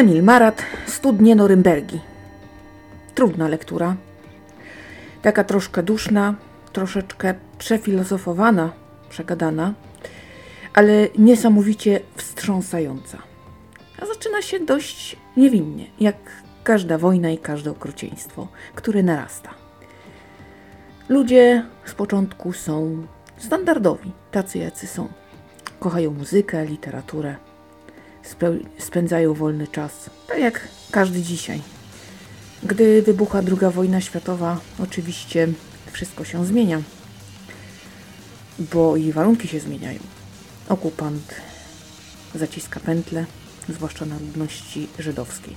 Emil Marat, Studnie Norymbergi. Trudna lektura. Taka troszkę duszna, troszeczkę przefilozofowana, przegadana, ale niesamowicie wstrząsająca. A zaczyna się dość niewinnie, jak każda wojna i każde okrucieństwo, które narasta. Ludzie z początku są standardowi, tacy jacy są. Kochają muzykę, literaturę, spędzają wolny czas, tak jak każdy dzisiaj. Gdy wybucha II wojna światowa, oczywiście wszystko się zmienia, bo i warunki się zmieniają. Okupant zaciska pętle, zwłaszcza na ludności żydowskiej.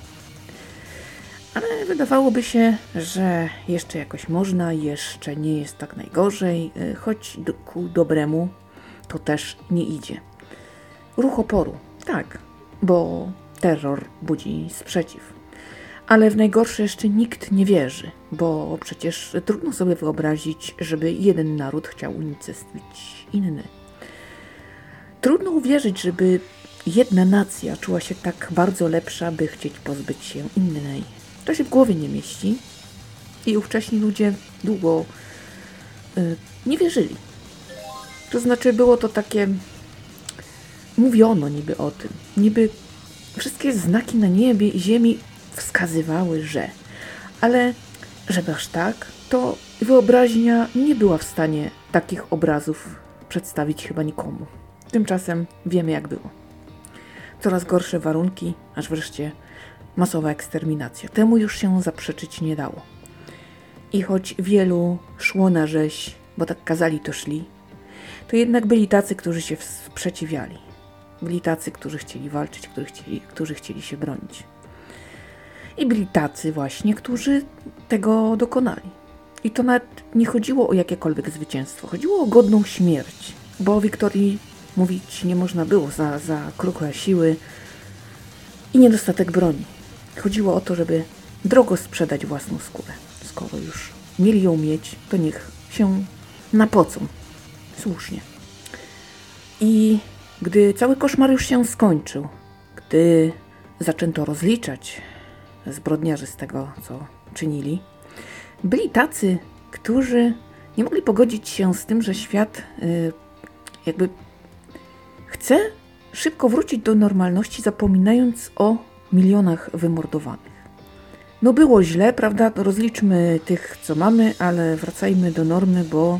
Ale wydawałoby się, że jeszcze jakoś można, jeszcze nie jest tak najgorzej, y, choć ku dobremu to też nie idzie. Ruch oporu, tak, bo terror budzi sprzeciw. Ale w najgorsze jeszcze nikt nie wierzy, bo przecież trudno sobie wyobrazić, żeby jeden naród chciał unicestwić inny. Trudno uwierzyć, żeby jedna nacja czuła się tak bardzo lepsza, by chcieć pozbyć się innej. To się w głowie nie mieści i ówcześni ludzie długo y, nie wierzyli. To znaczy, było to takie. Mówiono niby o tym. Niby wszystkie znaki na niebie i ziemi wskazywały, że. Ale żeby aż tak, to wyobraźnia nie była w stanie takich obrazów przedstawić chyba nikomu. Tymczasem wiemy, jak było. Coraz gorsze warunki, aż wreszcie masowa eksterminacja. Temu już się zaprzeczyć nie dało. I choć wielu szło na rzeź, bo tak kazali to szli, to jednak byli tacy, którzy się sprzeciwiali. Byli tacy, którzy chcieli walczyć, którzy chcieli, którzy chcieli się bronić. I byli tacy właśnie, którzy tego dokonali. I to nawet nie chodziło o jakiekolwiek zwycięstwo, chodziło o godną śmierć, bo o Wiktorii mówić nie można było za, za kruche siły i niedostatek broni. Chodziło o to, żeby drogo sprzedać własną skórę. Skoro już mieli ją mieć, to niech się napocą. Słusznie. I gdy cały koszmar już się skończył, gdy zaczęto rozliczać zbrodniarzy z tego, co czynili, byli tacy, którzy nie mogli pogodzić się z tym, że świat y, jakby chce szybko wrócić do normalności, zapominając o milionach wymordowanych. No było źle, prawda? Rozliczmy tych, co mamy, ale wracajmy do normy, bo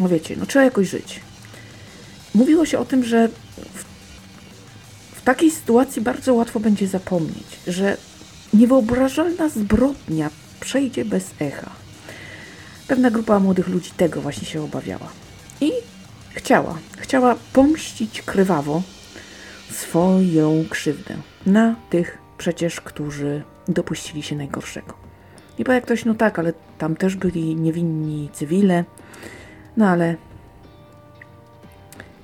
no wiecie, no trzeba jakoś żyć. Mówiło się o tym, że w, w takiej sytuacji bardzo łatwo będzie zapomnieć, że niewyobrażalna zbrodnia przejdzie bez echa. Pewna grupa młodych ludzi tego właśnie się obawiała. I chciała, chciała pomścić krwawo swoją krzywdę na tych przecież, którzy dopuścili się najgorszego. I jak ktoś, no tak, ale tam też byli niewinni cywile, no ale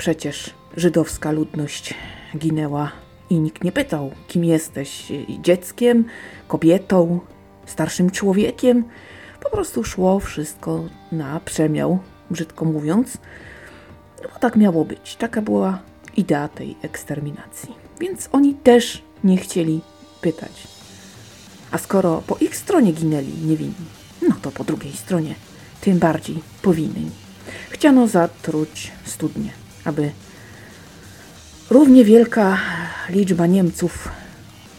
przecież żydowska ludność ginęła i nikt nie pytał, kim jesteś dzieckiem, kobietą, starszym człowiekiem. Po prostu szło wszystko na przemiał, brzydko mówiąc. No bo tak miało być. Taka była idea tej eksterminacji. Więc oni też nie chcieli pytać. A skoro po ich stronie ginęli niewinni, no to po drugiej stronie tym bardziej powinni. Chciano zatruć studnie, aby równie wielka liczba Niemców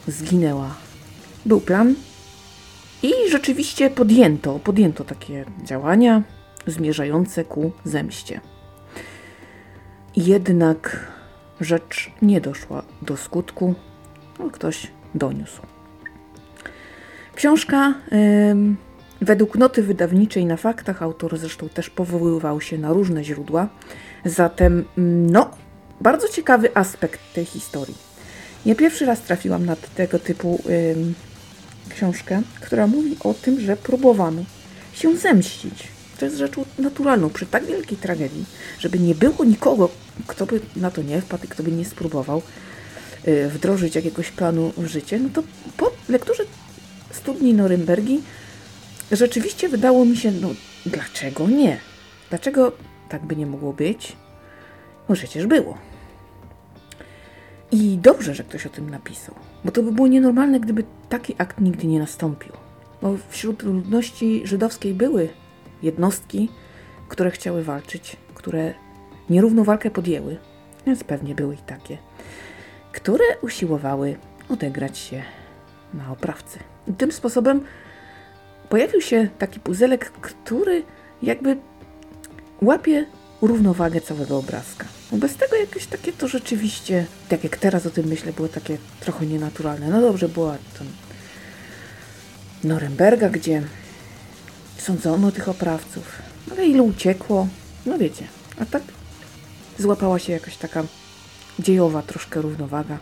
zginęła. Był plan i rzeczywiście podjęto, podjęto takie działania zmierzające ku zemście. Jednak rzecz nie doszła do skutku, no ktoś doniósł. Książka według noty wydawniczej na faktach, autor zresztą też powoływał się na różne źródła, zatem no, bardzo ciekawy aspekt tej historii. Nie pierwszy raz trafiłam na tego typu książkę, która mówi o tym, że próbowano się zemścić. To jest rzeczą naturalną przy tak wielkiej tragedii, żeby nie było nikogo, kto by na to nie wpadł kto by nie spróbował y, wdrożyć jakiegoś planu w życie, no to po lekturze studni Norymbergi rzeczywiście wydało mi się, no dlaczego nie? Dlaczego tak by nie mogło być? No przecież było. I dobrze, że ktoś o tym napisał. Bo to by było nienormalne, gdyby taki akt nigdy nie nastąpił. Bo wśród ludności żydowskiej były jednostki, które chciały walczyć, które nierówną walkę podjęły, więc pewnie były i takie, które usiłowały odegrać się na oprawcy. I tym sposobem pojawił się taki puzelek, który jakby łapie równowagę całego obrazka. Bo bez tego jakieś takie to rzeczywiście, tak jak teraz o tym myślę, było takie trochę nienaturalne. No dobrze, była tam Norymberga, gdzie sądzono tych oprawców. Ale ilu uciekło, no wiecie. A tak złapała się jakaś taka dziejowa troszkę równowaga.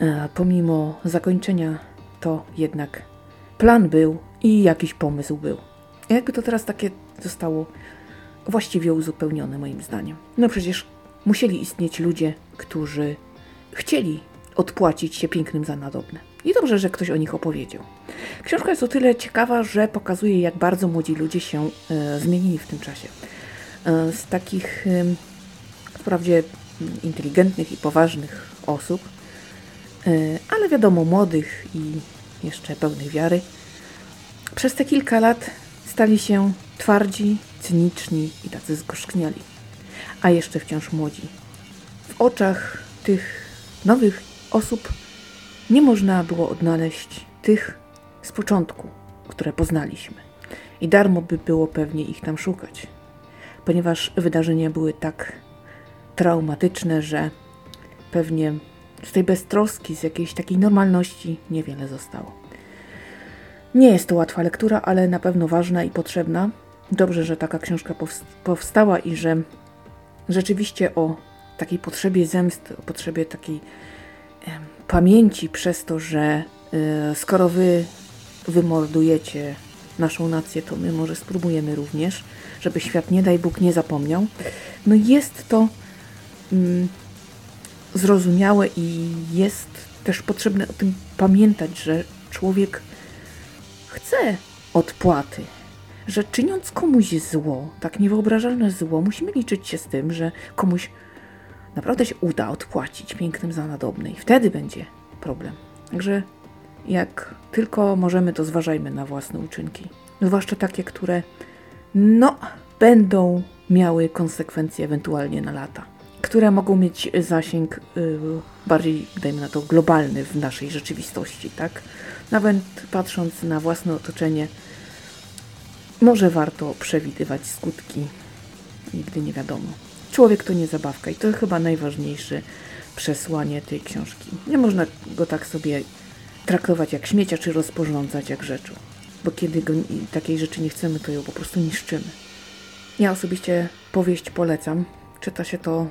E, pomimo zakończenia to jednak plan był i jakiś pomysł był. Jakby to teraz takie zostało właściwie uzupełnione moim zdaniem. No przecież musieli istnieć ludzie, którzy chcieli odpłacić się pięknym za nadobne. I dobrze, że ktoś o nich opowiedział. Książka jest o tyle ciekawa, że pokazuje, jak bardzo młodzi ludzie się e, zmienili w tym czasie. E, z takich e, wprawdzie inteligentnych i poważnych osób, e, ale wiadomo, młodych i jeszcze pełnych wiary, przez te kilka lat stali się twardzi, cyniczni i tacy zgorzkniali, a jeszcze wciąż młodzi. W oczach tych nowych osób nie można było odnaleźć tych z początku, które poznaliśmy. I darmo by było pewnie ich tam szukać, ponieważ wydarzenia były tak traumatyczne, że pewnie z tej beztroski, z jakiejś takiej normalności niewiele zostało. Nie jest to łatwa lektura, ale na pewno ważna i potrzebna. Dobrze, że taka książka powstała i że rzeczywiście o takiej potrzebie zemsty, o potrzebie takiej pamięci przez to, że y, skoro wy wymordujecie naszą nację, to my może spróbujemy również, żeby świat nie daj Bóg nie zapomniał. No jest to mm, zrozumiałe i jest też potrzebne o tym pamiętać, że człowiek chce odpłaty, że czyniąc komuś zło, tak niewyobrażalne zło, musimy liczyć się z tym, że komuś naprawdę się uda odpłacić pięknym za nadobny i wtedy będzie problem. Także jak tylko możemy, to zważajmy na własne uczynki. Zwłaszcza takie, które no, będą miały konsekwencje ewentualnie na lata, które mogą mieć zasięg yy, bardziej, dajmy na to, globalny w naszej rzeczywistości, tak? Nawet patrząc na własne otoczenie, może warto przewidywać skutki, nigdy nie wiadomo. Człowiek to nie zabawka i to chyba najważniejsze przesłanie tej książki. Nie można go tak sobie traktować jak śmiecia, czy rozporządzać jak rzeczą. Bo kiedy go, takiej rzeczy nie chcemy, to ją po prostu niszczymy. Ja osobiście powieść polecam. Czyta się to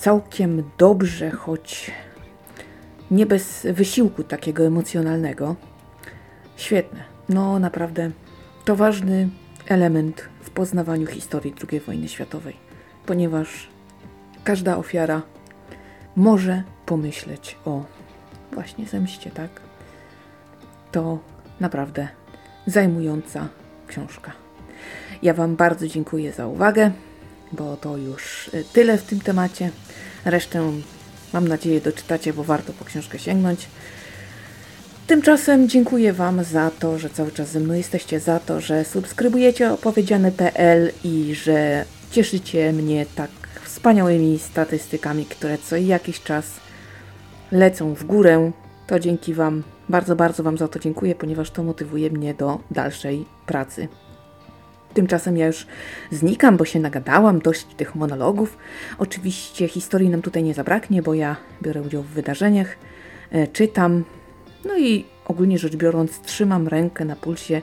całkiem dobrze, choć nie bez wysiłku takiego emocjonalnego. Świetne. No naprawdę to ważny element w poznawaniu historii II wojny światowej ponieważ każda ofiara może pomyśleć o właśnie zemście, tak? To naprawdę zajmująca książka. Ja Wam bardzo dziękuję za uwagę, bo to już tyle w tym temacie. Resztę mam nadzieję doczytacie, bo warto po książkę sięgnąć. Tymczasem dziękuję Wam za to, że cały czas ze mną jesteście, za to, że subskrybujecie opowiedziane.pl i że cieszycie mnie tak wspaniałymi statystykami, które co jakiś czas lecą w górę. To dzięki Wam, bardzo, bardzo Wam za to dziękuję, ponieważ to motywuje mnie do dalszej pracy. Tymczasem ja już znikam, bo się nagadałam, dość tych monologów. Oczywiście historii nam tutaj nie zabraknie, bo ja biorę udział w wydarzeniach, e, czytam, no i ogólnie rzecz biorąc trzymam rękę na pulsie,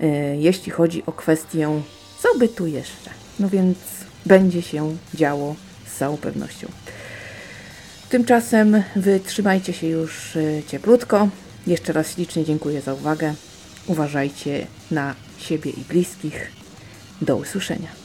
e, jeśli chodzi o kwestię, co by tu jeszcze. No więc będzie się działo z całą pewnością. Tymczasem wytrzymajcie się już e, cieplutko. Jeszcze raz ślicznie dziękuję za uwagę. Uważajcie na siebie i bliskich. Do usłyszenia.